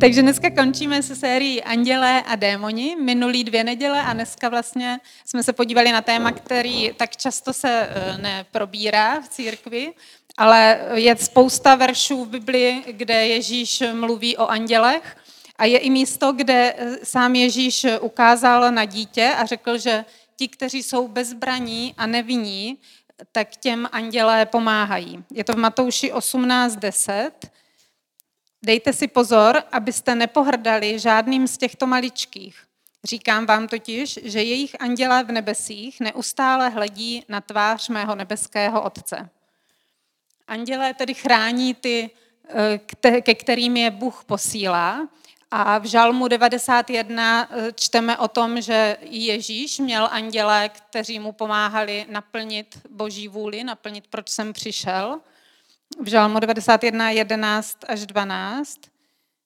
Takže dneska končíme se sérií Andělé a démoni. Minulý dvě neděle a dneska vlastně jsme se podívali na téma, který tak často se eh, neprobírá v církvi, ale je spousta veršů v Biblii, kde Ježíš mluví o andělech a je i místo, kde eh, sám Ježíš ukázal na dítě a řekl, že ti, kteří jsou bezbraní a nevinní, tak těm andělé pomáhají. Je to v Matouši 18.10 Dejte si pozor, abyste nepohrdali žádným z těchto maličkých. Říkám vám totiž, že jejich andělé v nebesích neustále hledí na tvář mého nebeského Otce. Andělé tedy chrání ty, eh, ke kterým je Bůh posílá. A v Žalmu 91 eh, čteme o tom, že Ježíš měl andělé, kteří mu pomáhali naplnit boží vůli, naplnit, proč jsem přišel v Žalmu 91, 11 až 12.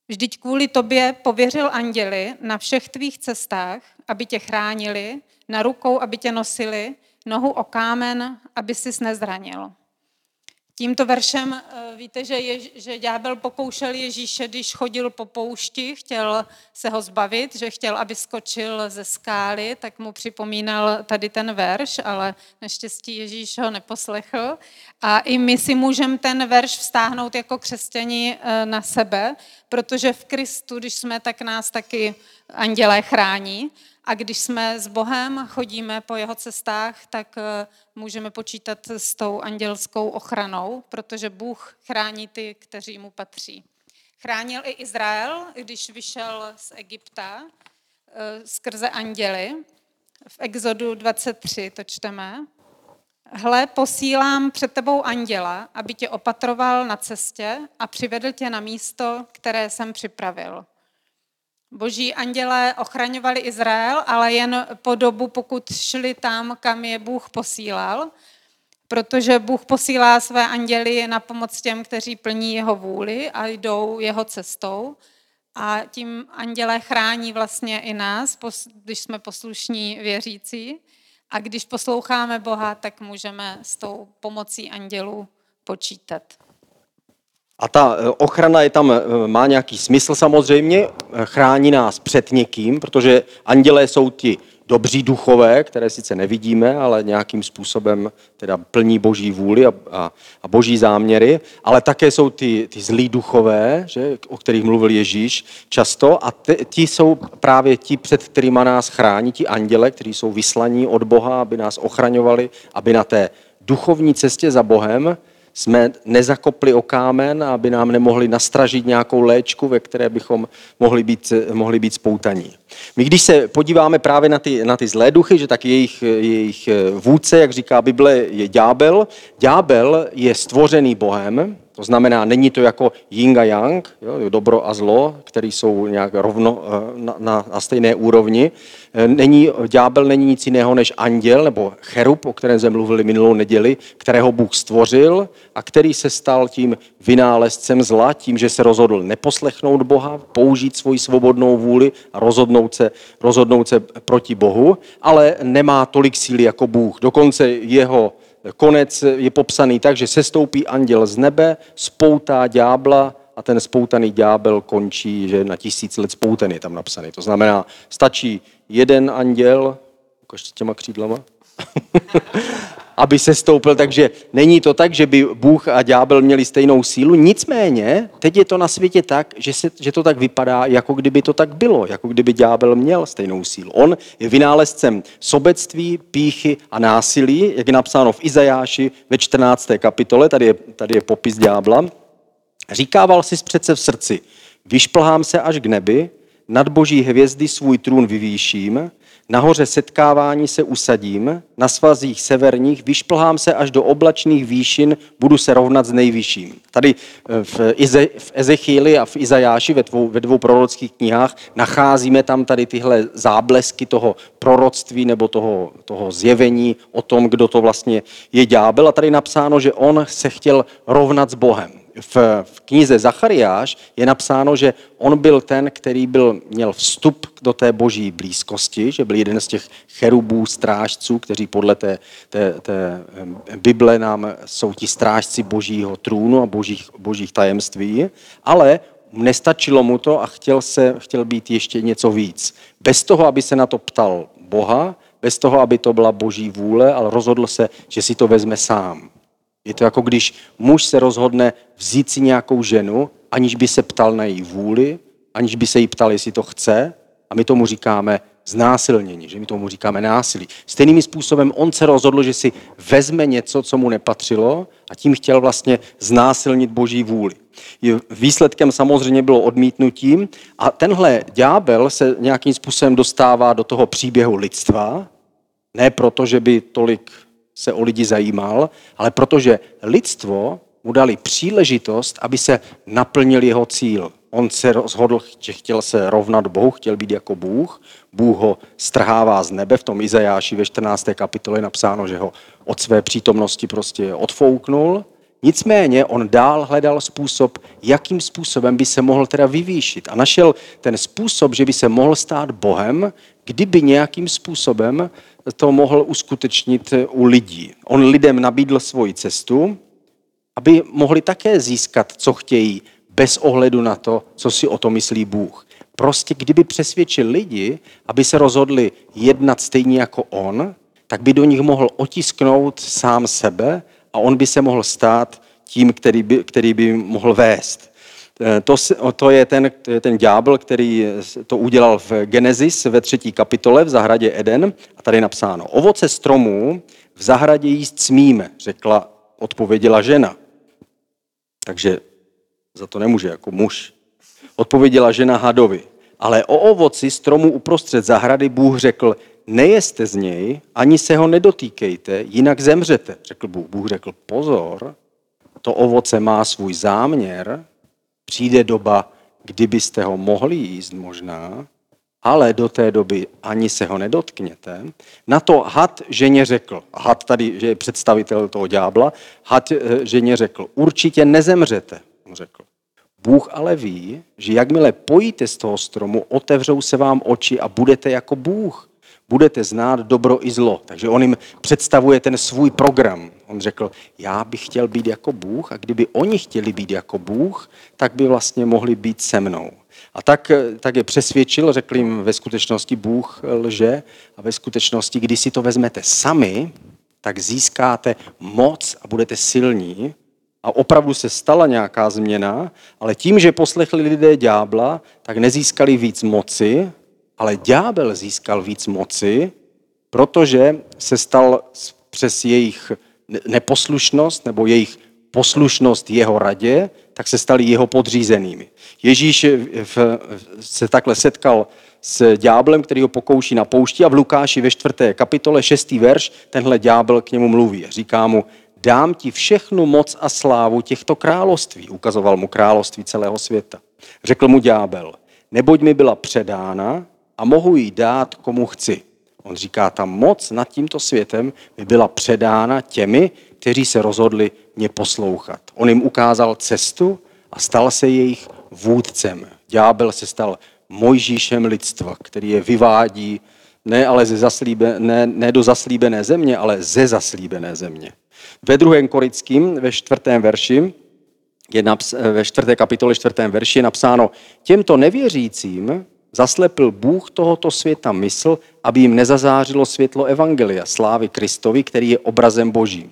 Vždyť kvůli tobě pověřil anděli na všech tvých cestách, aby tě chránili, na rukou, aby tě nosili, nohu o kámen, aby sis nezranil. Tímto veršem eh, víte, že, je, že ďábel pokoušel Ježíše, když chodil po poušti, chtěl se ho zbavit, že chtěl, aby skočil ze skály, tak mu připomínal tady ten verš, ale naštěstí Ježíš ho neposlechl. A i my si můžeme ten verš vztáhnout jako křesťani eh, na sebe, protože v Kristu, když jsme, tak nás taky andělé chrání. A když jsme s Bohem, chodíme po jeho cestách, tak eh, můžeme počítat s tou andělskou ochranou, protože Bůh chrání ty, kteří mu patří. Chránil i Izrael, když vyšel z Egypta eh, skrze anděly. V Exodu 23 to čteme. Hle, posílám před tebou anděla, aby tě opatroval na cestě a přivedl tě na místo, které jsem připravil. Boží andělé ochraňovali Izrael, ale jen po dobu, pokud šli tam, kam je Bůh posílal, protože Bůh posílá své anděly na pomoc těm, kteří plní jeho vůli a jdou jeho cestou. A tím andělé chrání vlastně i nás, když jsme poslušní věřící. A když posloucháme Boha, tak můžeme s tou pomocí andělů počítat. A ta eh, ochrana je tam, eh, má nějaký smysl samozřejmě, eh, chrání nás před někým, protože andělé jsou ti dobří duchové, které sice nevidíme, ale nějakým způsobem teda plní boží vůli a, a, a boží záměry, ale také jsou ty, ty zlí duchové, že, o kterých mluvil Ježíš často a ti jsou právě ti, před kterými nás chrání, ti anděle, kteří jsou vyslaní od Boha, aby nás ochraňovali, aby na té duchovní cestě za Bohem jsme nezakopli o kámen, aby nám nemohli nastražit nějakou léčku, ve které bychom mohli být, mohli být spoutaní. My když se podíváme právě na ty, na ty zlé duchy, že tak jejich, jejich vůdce, jak říká Bible, je ďábel. Ďábel je stvořený Bohem, to znamená, není to jako yin a yang, jo, dobro a zlo, které jsou nějak rovno eh, na, na, na stejné úrovni. Eh, není, ďábel není nic jiného než anděl nebo cherub, o kterém jsme mluvili minulou neděli, kterého Bůh stvořil a který se stal tím vynálezcem zla, tím, že se rozhodl neposlechnout Boha, použít svoji svobodnou vůli a rozhodnout se, rozhodnout se proti Bohu, ale nemá tolik síly jako Bůh. Dokonce jeho konec je popsaný tak, že sestoupí anděl z nebe, spoutá ďábla a ten spoutaný ďábel končí, že na tisíc let spouten je tam napsaný. To znamená, stačí jeden anděl, ukaž těma křídlama, aby se stoupil, takže není to tak, že by Bůh a ďábel měli stejnou sílu, nicméně teď je to na světě tak, že, se, že to tak vypadá, jako kdyby to tak bylo, jako kdyby ďábel měl stejnou sílu. On je vynálezcem sobectví, píchy a násilí, jak je napsáno v Izajáši ve 14. kapitole, tady je, tady je popis ďábla. Říkával si přece v srdci, vyšplhám se až k nebi, nad boží hvězdy svůj trůn vyvýším, Nahoře setkávání se usadím, na svazích severních, vyšplhám se až do oblačných výšin, budu se rovnat s nejvyšším. Tady eh, v, Ize, v Ezechíli a v Izajáši ve dvou, ve dvou prorockých knihách nacházíme tam tady tyhle záblesky toho proroctví nebo toho, toho zjevení o tom, kdo to vlastně je ďábel. A tady napsáno, že on se chtěl rovnat s Bohem v, knize Zachariáš je napsáno, že on byl ten, který byl, měl vstup do té boží blízkosti, že byl jeden z těch cherubů, strážců, kteří podle té, té, té Bible nám jsou ti strážci božího trůnu a božích, božích tajemství, ale nestačilo mu to a chtěl, se, chtěl být ještě něco víc. Bez toho, aby se na to ptal Boha, bez toho, aby to byla boží vůle, ale rozhodl se, že si to vezme sám. Je to jako když muž se rozhodne vzít si nějakou ženu, aniž by se ptal na její vůli, aniž by se jí ptal, jestli to chce, a my tomu říkáme znásilnění, že my tomu říkáme násilí. Stejným způsobem on se rozhodl, že si vezme něco, co mu nepatřilo a tím chtěl vlastně znásilnit boží vůli. Výsledkem samozřejmě bylo odmítnutím a tenhle ďábel se nějakým způsobem dostává do toho příběhu lidstva, ne proto, že by tolik se o lidi zajímal, ale protože lidstvo mu dali příležitost, aby se naplnil jeho cíl. On se rozhodl, že chtěl se rovnat Bohu, chtěl být jako Bůh. Bůh ho strhává z nebe. V tom Izajáši ve 14. kapitole je napsáno, že ho od své přítomnosti prostě odfouknul. Nicméně on dál hledal způsob, jakým způsobem by se mohl teda vyvýšit. A našel ten způsob, že by se mohl stát Bohem, kdyby nějakým způsobem to mohl uskutečnit u lidí. On lidem nabídl svoji cestu, aby mohli také získat, co chtějí, bez ohledu na to, co si o to myslí Bůh. Prostě kdyby přesvědčil lidi, aby se rozhodli jednat stejně jako on, tak by do nich mohl otisknout sám sebe a on by se mohl stát tím, který by, který by mohl vést. Eh, to, to je ten, ten ďábel, který to udělal v Genesis ve třetí kapitole v zahradě Eden. A tady je napsáno, ovoce stromů v zahradě jíst smíme, řekla, odpověděla žena. Takže za to nemůže jako muž. Odpověděla žena hadovi. Ale o ovoci stromu uprostřed zahrady Bůh řekl, nejeste z něj, ani se ho nedotýkejte, jinak zemřete. Řekl Bůh. Bůh řekl, pozor, to ovoce má svůj záměr, Přijde doba, kdybyste ho mohli jíst možná, ale do té doby ani se ho nedotkněte. Na to had ženě řekl, had tady že je představitel toho ďábla, had eh, ženě řekl, určitě nezemřete, on řekl. Bůh ale ví, že jakmile pojíte z toho stromu, otevřou se vám oči a budete jako Bůh budete znát dobro i zlo. Takže on jim představuje ten svůj program. On řekl, já bych chtěl být jako Bůh a kdyby oni chtěli být jako Bůh, tak by vlastně mohli být se mnou. A tak, tak je přesvědčil, řekl jim ve skutečnosti Bůh lže a ve skutečnosti, když si to vezmete sami, tak získáte moc a budete silní. A opravdu se stala nějaká změna, ale tím, že poslechli lidé ďábla, tak nezískali víc moci, ale ďábel získal víc moci, protože se stal přes jejich neposlušnost nebo jejich poslušnost jeho radě, tak se stali jeho podřízenými. Ježíš se takhle setkal s ďáblem, který ho pokouší na poušti a v Lukáši ve čtvrté kapitole, šestý verš, tenhle ďábel k němu mluví. Říká mu, dám ti všechnu moc a slávu těchto království. Ukazoval mu království celého světa. Řekl mu ďábel, neboť mi byla předána a mohu ji dát komu chci. On říká, ta moc nad tímto světem by byla předána těmi, kteří se rozhodli mě poslouchat. On jim ukázal cestu a stal se jejich vůdcem. Ďábel se stal mojžíšem lidstva, který je vyvádí ne, ale ze zaslíbe, ne, ne do zaslíbené země, ale ze zaslíbené země. Ve druhém korickým, ve čtvrtém verši, je naps, ve čtvrté kapitole, čtvrtém verši je napsáno, těmto nevěřícím Zaslepil Bůh tohoto světa mysl, aby jim nezazářilo světlo Evangelia, slávy Kristovi, který je obrazem božím.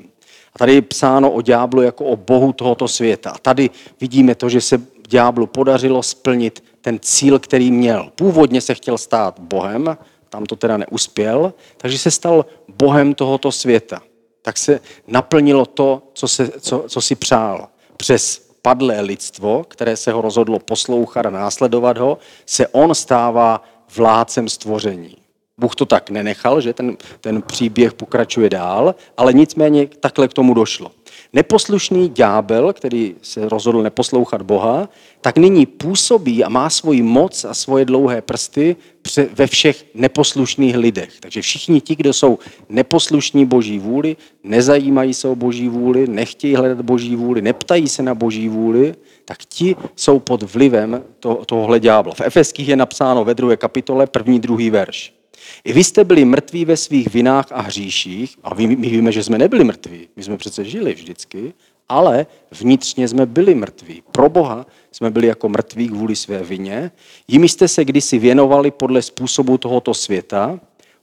A tady je psáno o ďáblu jako o bohu tohoto světa. A tady vidíme to, že se ďáblu podařilo splnit ten cíl, který měl. Původně se chtěl stát bohem, tam to teda neuspěl, takže se stal bohem tohoto světa. Tak se naplnilo to, co, se, co, co si přál. Přes padlé lidstvo, které se ho rozhodlo poslouchat a následovat ho, se on stává vládcem stvoření. Bůh to tak nenechal, že ten, ten příběh pokračuje dál, ale nicméně takhle k tomu došlo. Neposlušný ďábel, který se rozhodl neposlouchat Boha, tak nyní působí a má svoji moc a svoje dlouhé prsty ve všech neposlušných lidech. Takže všichni ti, kdo jsou neposlušní boží vůli, nezajímají se o boží vůli, nechtějí hledat boží vůli, neptají se na boží vůli, tak ti jsou pod vlivem to, tohohle ďábla. V Efeských je napsáno ve druhé kapitole první, druhý verš. I vy jste byli mrtví ve svých vinách a hříších, a my, my víme, že jsme nebyli mrtví, my jsme přece žili vždycky, ale vnitřně jsme byli mrtví. Pro Boha jsme byli jako mrtví kvůli své vině. Jimi jste se kdysi věnovali podle způsobu tohoto světa,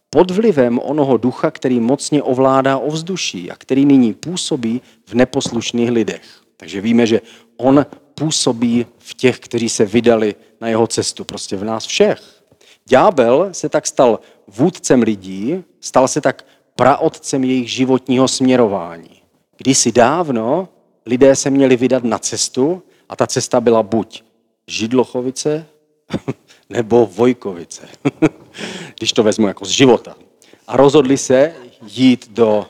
pod vlivem onoho ducha, který mocně ovládá ovzduší a který nyní působí v neposlušných lidech. Takže víme, že on působí v těch, kteří se vydali na jeho cestu, prostě v nás všech. Ďábel se tak stal vůdcem lidí, stal se tak praotcem jejich životního směrování. Kdysi dávno lidé se měli vydat na cestu a ta cesta byla buď Židlochovice nebo Vojkovice, když to vezmu jako z života. A rozhodli se jít do,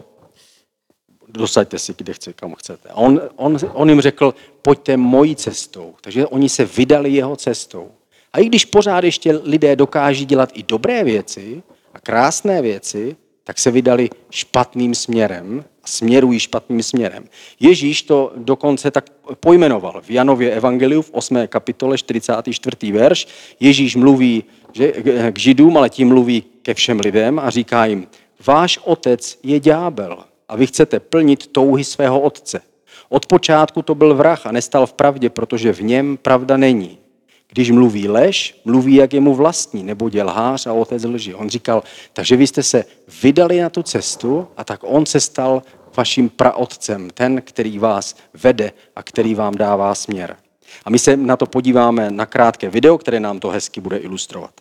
dosaďte si, kde chce, kam chcete. A on, on, on jim řekl, pojďte mojí cestou. Takže oni se vydali jeho cestou. A i když pořád ještě lidé dokáží dělat i dobré věci a krásné věci, tak se vydali špatným směrem a směrují špatným směrem. Ježíš to dokonce tak pojmenoval v Janově Evangeliu v 8. kapitole 44. verš. Ježíš mluví že, k židům, ale tím mluví ke všem lidem a říká jim, váš otec je ďábel a vy chcete plnit touhy svého otce. Od počátku to byl vrah a nestal v pravdě, protože v něm pravda není. Když mluví lež, mluví jak je mu vlastní, nebo dělhář a otec lži. On říkal, takže vy jste se vydali na tu cestu a tak on se stal vaším praotcem, ten, který vás vede a který vám dává směr. A my se na to podíváme na krátké video, které nám to hezky bude ilustrovat.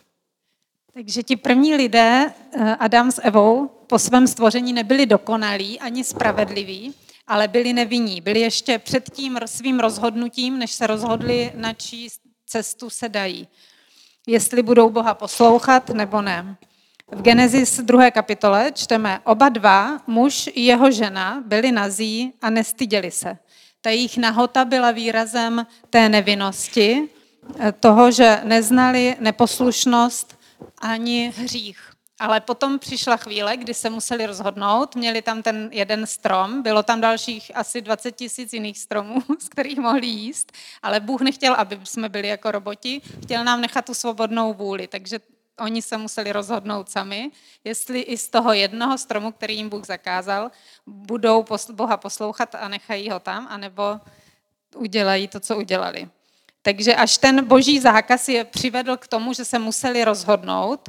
Takže ti první lidé, eh, Adam s Evou, po svém stvoření nebyli dokonalí ani spravedliví, ale byli nevinní. Byli ještě před tím svým rozhodnutím, než se rozhodli načíst cestu se dají. Jestli budou Boha poslouchat nebo ne. V Genesis 2. kapitole čteme, oba dva, muž i jeho žena, byli nazí a nestyděli se. Ta jejich nahota byla výrazem té nevinnosti, toho, že neznali neposlušnost ani hřích. Ale potom přišla chvíle, kdy se museli rozhodnout, měli tam ten jeden strom, bylo tam dalších asi 20 tisíc jiných stromů, z kterých mohli jíst, ale Bůh nechtěl, aby jsme byli jako roboti, chtěl nám nechat tu svobodnou vůli, takže oni se museli rozhodnout sami, jestli i z toho jednoho stromu, který jim Bůh zakázal, budou Boha poslouchat a nechají ho tam, anebo udělají to, co udělali. Takže až ten boží zákaz je přivedl k tomu, že se museli rozhodnout,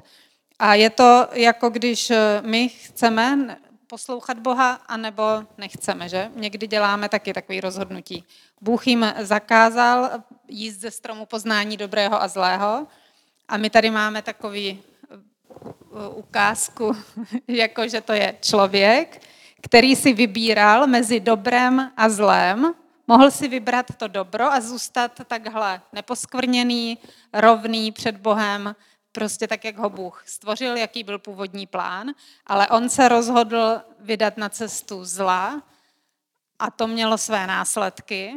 a je to jako když eh, my chceme poslouchat Boha, anebo nechceme, že? Někdy děláme taky takový rozhodnutí. Bůh jim zakázal jíst ze stromu poznání dobrého a zlého a my tady máme takový eh, ukázku, jako že to je člověk, který si vybíral mezi dobrem a zlém, mohl si vybrat to dobro a zůstat takhle neposkvrněný, rovný před Bohem, prostě tak, jak ho Bůh stvořil, jaký byl původní plán, ale on se rozhodl vydat na cestu zla a to mělo své následky.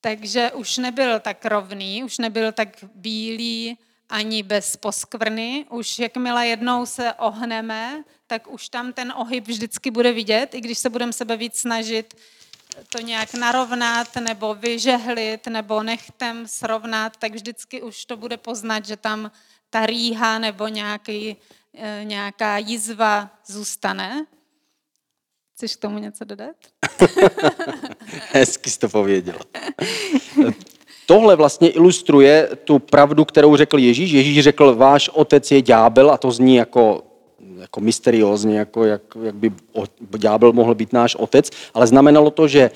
Takže už nebyl tak rovný, už nebyl tak bílý ani bez poskvrny. Už jakmile jednou se ohneme, tak už tam ten ohyb vždycky bude vidět, i když se budeme sebe víc snažit to nějak narovnat nebo vyžehlit nebo nechtem srovnat, tak vždycky už to bude poznat, že tam ta rýha nebo nějaký, eh, nějaká jizva zůstane. Chceš k tomu něco dodat? Hezky jsi to pověděla. Tohle vlastně ilustruje tu pravdu, kterou řekl Ježíš. Ježíš řekl, váš otec je ďábel a to zní jako jako mysteriózně, jako jak, jak by ďábel mohl být náš otec, ale znamenalo to, že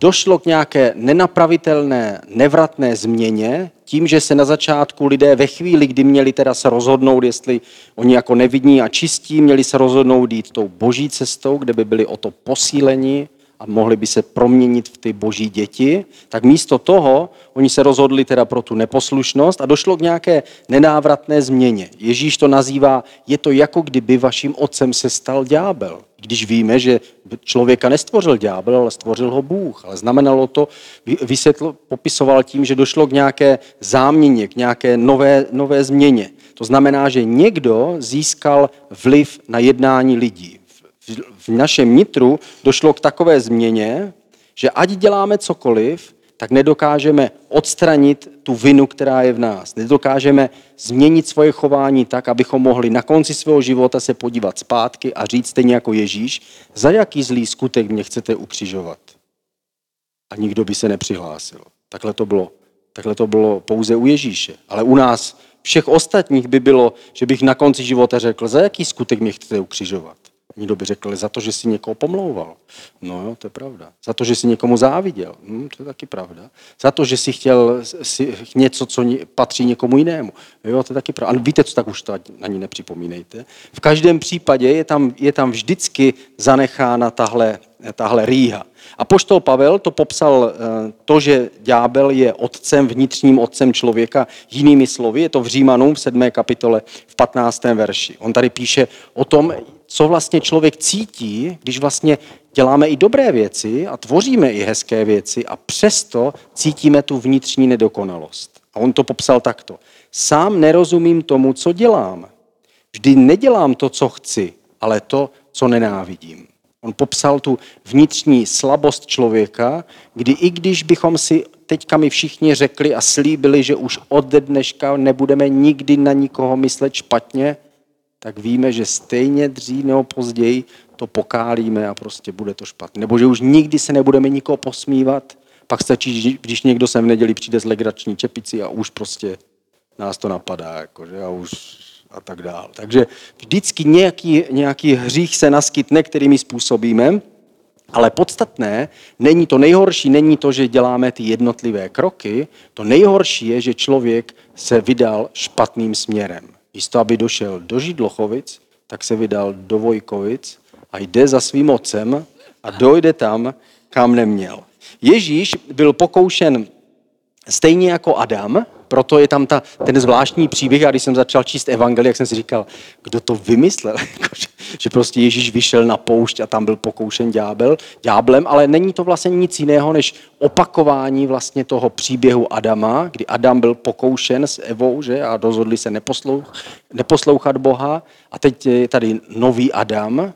došlo k nějaké nenapravitelné, nevratné změně tím, že se na začátku lidé ve chvíli, kdy měli teda se rozhodnout, jestli oni jako nevidní a čistí, měli se rozhodnout jít tou boží cestou, kde by byli o to posíleni a mohli by se proměnit v ty boží děti, tak místo toho oni se rozhodli teda pro tu neposlušnost a došlo k nějaké nenávratné změně. Ježíš to nazývá, je to jako kdyby vaším otcem se stal ďábel. Když víme, že člověka nestvořil ďábel, ale stvořil ho Bůh. Ale znamenalo to, vysvětl, popisoval tím, že došlo k nějaké záměně, k nějaké nové, nové změně. To znamená, že někdo získal vliv na jednání lidí. V našem nitru došlo k takové změně, že ať děláme cokoliv, tak nedokážeme odstranit tu vinu, která je v nás. Nedokážeme změnit svoje chování tak, abychom mohli na konci svého života se podívat zpátky a říct stejně jako Ježíš, za jaký zlý skutek mě chcete ukřižovat. A nikdo by se nepřihlásil. Takhle to bylo, takhle to bylo pouze u Ježíše. Ale u nás všech ostatních by bylo, že bych na konci života řekl, za jaký skutek mě chcete ukřižovat. Někdo by řekl, za to, že si někoho pomlouval. No jo, to je pravda. Za to, že si někomu záviděl. Hm, to je taky pravda. Za to, že si chtěl si něco, co patří někomu jinému. Jo, to je taky pravda. A víte, co tak už to ani nepřipomínejte. V každém případě je tam, je tam vždycky zanechána tahle, tahle rýha. A poštol Pavel to popsal eh, to, že ďábel je otcem, vnitřním otcem člověka, jinými slovy, je to v Římanům v 7. kapitole v 15. verši. On tady píše o tom, co vlastně člověk cítí, když vlastně děláme i dobré věci a tvoříme i hezké věci a přesto cítíme tu vnitřní nedokonalost. A on to popsal takto. Sám nerozumím tomu, co dělám. Vždy nedělám to, co chci, ale to, co nenávidím. On popsal tu vnitřní slabost člověka, kdy i když bychom si teďka mi všichni řekli a slíbili, že už od dneška nebudeme nikdy na nikoho myslet špatně, tak víme, že stejně dřív nebo později to pokálíme a prostě bude to špatné. Nebo že už nikdy se nebudeme nikoho posmívat, pak stačí, když někdo sem v neděli přijde z legrační čepici a už prostě nás to napadá, jakože, a už a tak dále. Takže vždycky nějaký, nějaký hřích se naskytne, kterými způsobíme, ale podstatné není to nejhorší, není to, že děláme ty jednotlivé kroky, to nejhorší je, že člověk se vydal špatným směrem. Místo, aby došel do Židlochovic, tak se vydal do Vojkovic a jde za svým otcem a dojde tam, kam neměl. Ježíš byl pokoušen stejně jako Adam, proto je tam ta, ten zvláštní příběh, a když jsem začal číst evangelie, jak jsem si říkal, kdo to vymyslel, jako, že prostě Ježíš vyšel na poušť a tam byl pokoušen ďábel, ďáblem, ale není to vlastně nic jiného, než opakování vlastně toho příběhu Adama, kdy Adam byl pokoušen s Evou, že, a rozhodli se neposlouch, neposlouchat Boha. A teď je tady nový Adam,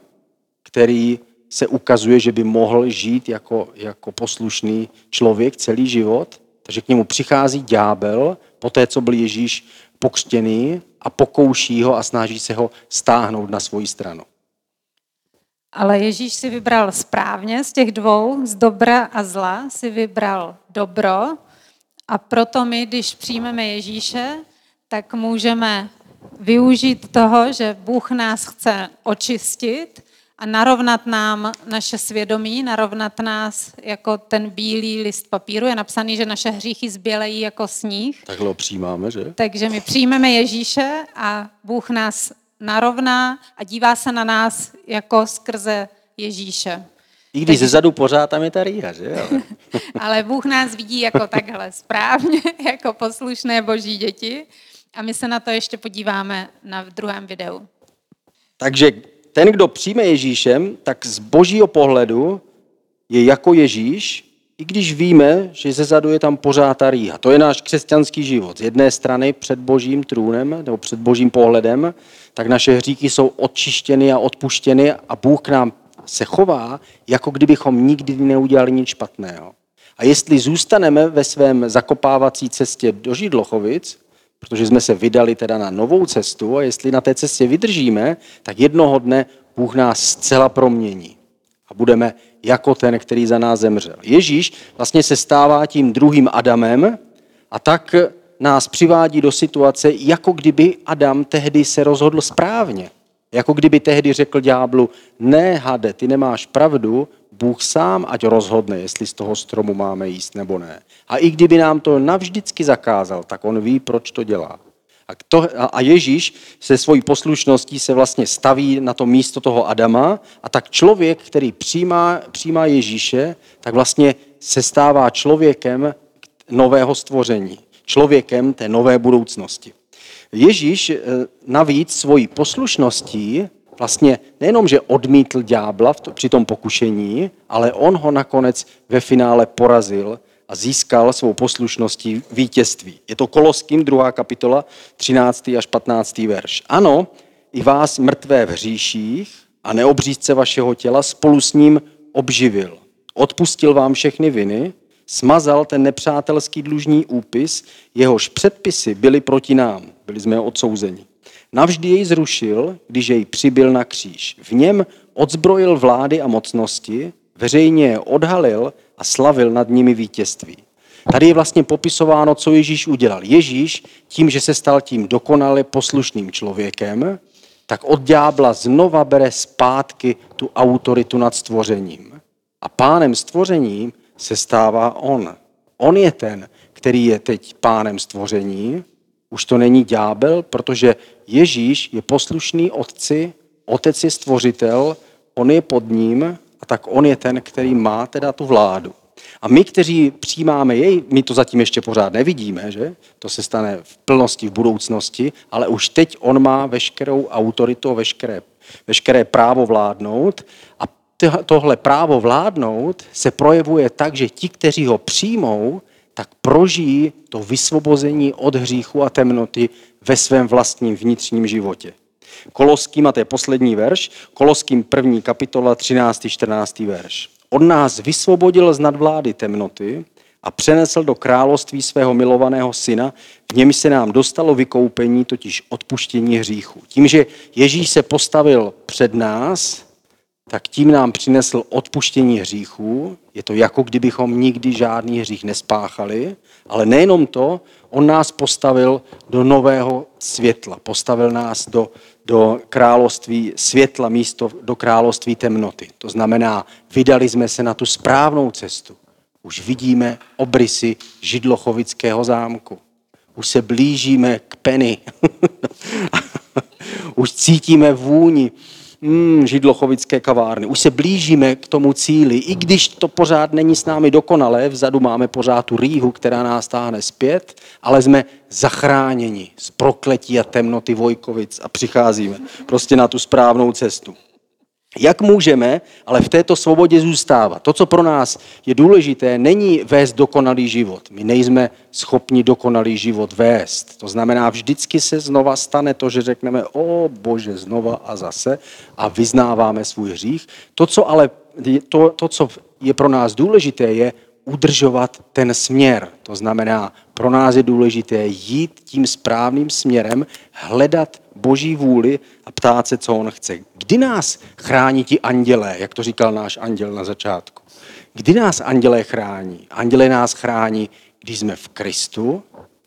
který se ukazuje, že by mohl žít jako, jako poslušný člověk celý život. Takže k němu přichází ďábel, po té, co byl Ježíš pokřtěný a pokouší ho a snaží se ho stáhnout na svoji stranu. Ale Ježíš si vybral správně z těch dvou, z dobra a zla si vybral dobro a proto my, když přijmeme Ježíše, tak můžeme využít toho, že Bůh nás chce očistit a narovnat nám naše svědomí, narovnat nás jako ten bílý list papíru. Je napsaný, že naše hříchy zbělejí jako sníh. Takhle ho přijímáme, že? Takže my přijmeme Ježíše a Bůh nás narovná a dívá se na nás jako skrze Ježíše. I když ze zadu pořád tam je ta rýha, že? Ale... Ale Bůh nás vidí jako takhle správně, jako poslušné boží děti. A my se na to ještě podíváme na druhém videu. Takže ten, kdo přijme Ježíšem, tak z božího pohledu je jako Ježíš, i když víme, že ze zadu je tam pořád ta rýha. To je náš křesťanský život. Z jedné strany před božím trůnem, nebo před božím pohledem, tak naše hříky jsou odčištěny a odpuštěny a Bůh k nám se chová, jako kdybychom nikdy neudělali nic špatného. A jestli zůstaneme ve svém zakopávací cestě do Židlochovic, protože jsme se vydali teda na novou cestu a jestli na té cestě vydržíme, tak jednoho dne Bůh nás zcela promění a budeme jako ten, který za nás zemřel. Ježíš vlastně se stává tím druhým Adamem a tak nás přivádí do situace, jako kdyby Adam tehdy se rozhodl správně. Jako kdyby tehdy řekl ďáblu, ne hade, ty nemáš pravdu, Bůh sám ať rozhodne, jestli z toho stromu máme jíst nebo ne. A i kdyby nám to navždycky zakázal, tak on ví, proč to dělá. A, to, a Ježíš se svojí poslušností se vlastně staví na to místo toho Adama a tak člověk, který přijímá, přijímá Ježíše, tak vlastně se stává člověkem nového stvoření, člověkem té nové budoucnosti. Ježíš eh, navíc svojí poslušností vlastně nejenom, že odmítl ďábla při tom pokušení, ale on ho nakonec ve finále porazil a získal svou poslušností vítězství. Je to Koloským, druhá kapitola, 13. až 15. verš. Ano, i vás mrtvé v hříších a neobřízce vašeho těla spolu s ním obživil. Odpustil vám všechny viny, smazal ten nepřátelský dlužní úpis, jehož předpisy byly proti nám, byli jsme odsouzeni. Navždy jej zrušil, když jej přibyl na kříž. V něm odzbrojil vlády a mocnosti, veřejně je odhalil a slavil nad nimi vítězství. Tady je vlastně popisováno, co Ježíš udělal. Ježíš tím, že se stal tím dokonale poslušným člověkem, tak od ďábla znova bere zpátky tu autoritu nad stvořením. A pánem stvoření se stává on. On je ten, který je teď pánem stvoření. Už to není ďábel, protože Ježíš je poslušný otci, otec je stvořitel, on je pod ním a tak on je ten, který má teda tu vládu. A my, kteří přijímáme jej, my to zatím ještě pořád nevidíme, že? To se stane v plnosti v budoucnosti, ale už teď on má veškerou autoritu, veškeré, veškeré právo vládnout a tohle právo vládnout se projevuje tak, že ti, kteří ho přijmou, tak prožijí to vysvobození od hříchu a temnoty ve svém vlastním vnitřním životě. Koloským, a to je poslední verš, Koloským první kapitola 13. 14. verš. Od nás vysvobodil z nadvlády temnoty a přenesl do království svého milovaného syna, v něm se nám dostalo vykoupení, totiž odpuštění hříchu. Tím, že Ježíš se postavil před nás, tak tím nám přinesl odpuštění hříchů. Je to jako kdybychom nikdy žádný hřích nespáchali, ale nejenom to, on nás postavil do nového světla, postavil nás do, do království světla místo do království temnoty. To znamená, vydali jsme se na tu správnou cestu. Už vidíme obrysy židlochovického zámku. Už se blížíme k Penny. Už cítíme vůni hmm, židlochovické kavárny. Už se blížíme k tomu cíli, i když to pořád není s námi dokonalé, vzadu máme pořád tu rýhu, která nás táhne zpět, ale jsme zachráněni z prokletí a temnoty Vojkovic a přicházíme prostě na tu správnou cestu. Jak můžeme ale v této svobodě zůstávat? To, co pro nás je důležité, není vést dokonalý život. My nejsme schopni dokonalý život vést. To znamená, vždycky se znova stane to, že řekneme, o bože, znova a zase a vyznáváme svůj hřích. To, co ale to, to, co je pro nás důležité, je udržovat ten směr. To znamená, pro nás je důležité jít tím správným směrem, hledat boží vůli a ptát se, co on chce. Kdy nás chrání ti andělé, jak to říkal náš anděl na začátku? Kdy nás andělé chrání? Andělé nás chrání, když jsme v Kristu,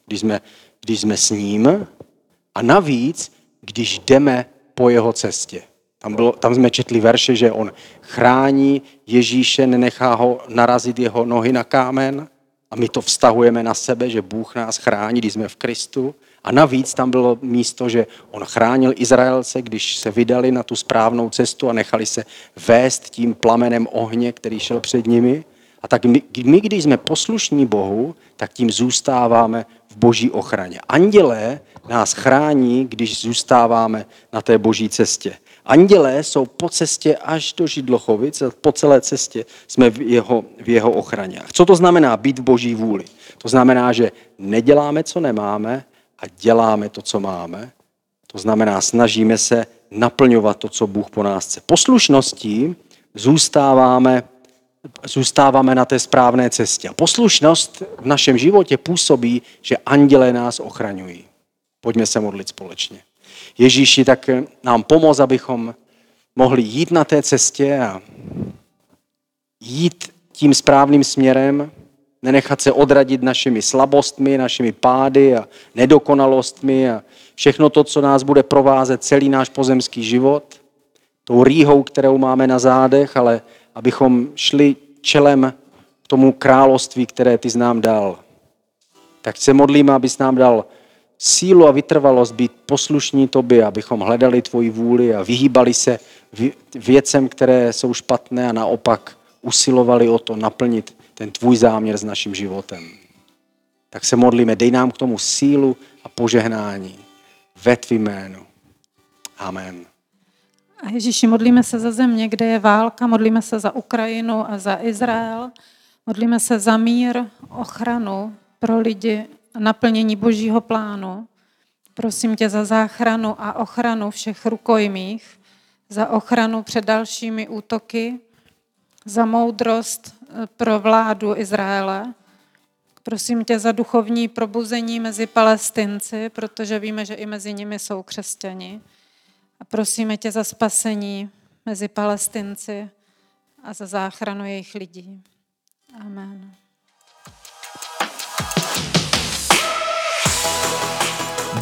když jsme, když jsme s ním a navíc, když jdeme po jeho cestě. Tam, bylo, tam jsme četli verše, že on chrání Ježíše, nenechá ho narazit jeho nohy na kámen a my to vztahujeme na sebe, že Bůh nás chrání, když jsme v Kristu. A navíc tam bylo místo, že on chránil Izraelce, když se vydali na tu správnou cestu a nechali se vést tím plamenem ohně, který šel před nimi. A tak my, my, když jsme poslušní Bohu, tak tím zůstáváme v boží ochraně. Andělé nás chrání, když zůstáváme na té boží cestě. Andělé jsou po cestě až do Židlochovic, po celé cestě jsme v jeho, v jeho ochraně. Co to znamená být v boží vůli? To znamená, že neděláme, co nemáme, a děláme to, co máme. To znamená, snažíme se naplňovat to, co Bůh po nás chce. Poslušností zůstáváme, zůstáváme na té správné cestě. A poslušnost v našem životě působí, že andělé nás ochraňují. Pojďme se modlit společně. Ježíši, tak nám pomoz, abychom mohli jít na té cestě a jít tím správným směrem, nenechat se odradit našimi slabostmi, našimi pády a nedokonalostmi a všechno to, co nás bude provázet celý náš pozemský život, tou rýhou, kterou máme na zádech, ale abychom šli čelem tomu království, které ty z nám dal. Tak se modlíme, abys nám dal sílu a vytrvalost být poslušní tobě, abychom hledali tvoji vůli a vyhýbali se věcem, které jsou špatné a naopak usilovali o to naplnit ten tvůj záměr s naším životem. Tak se modlíme, dej nám k tomu sílu a požehnání ve tvým jménu. Amen. A Ježíši, modlíme se za země, kde je válka, modlíme se za Ukrajinu a za Izrael, modlíme se za mír, ochranu pro lidi naplnění božího plánu. Prosím tě za záchranu a ochranu všech rukojmích, za ochranu před dalšími útoky, za moudrost eh, pro vládu Izraele. Prosím tě za duchovní probuzení mezi palestinci, protože víme, že i mezi nimi jsou křesťani. A prosíme tě za spasení mezi palestinci a za záchranu jejich lidí. Amen.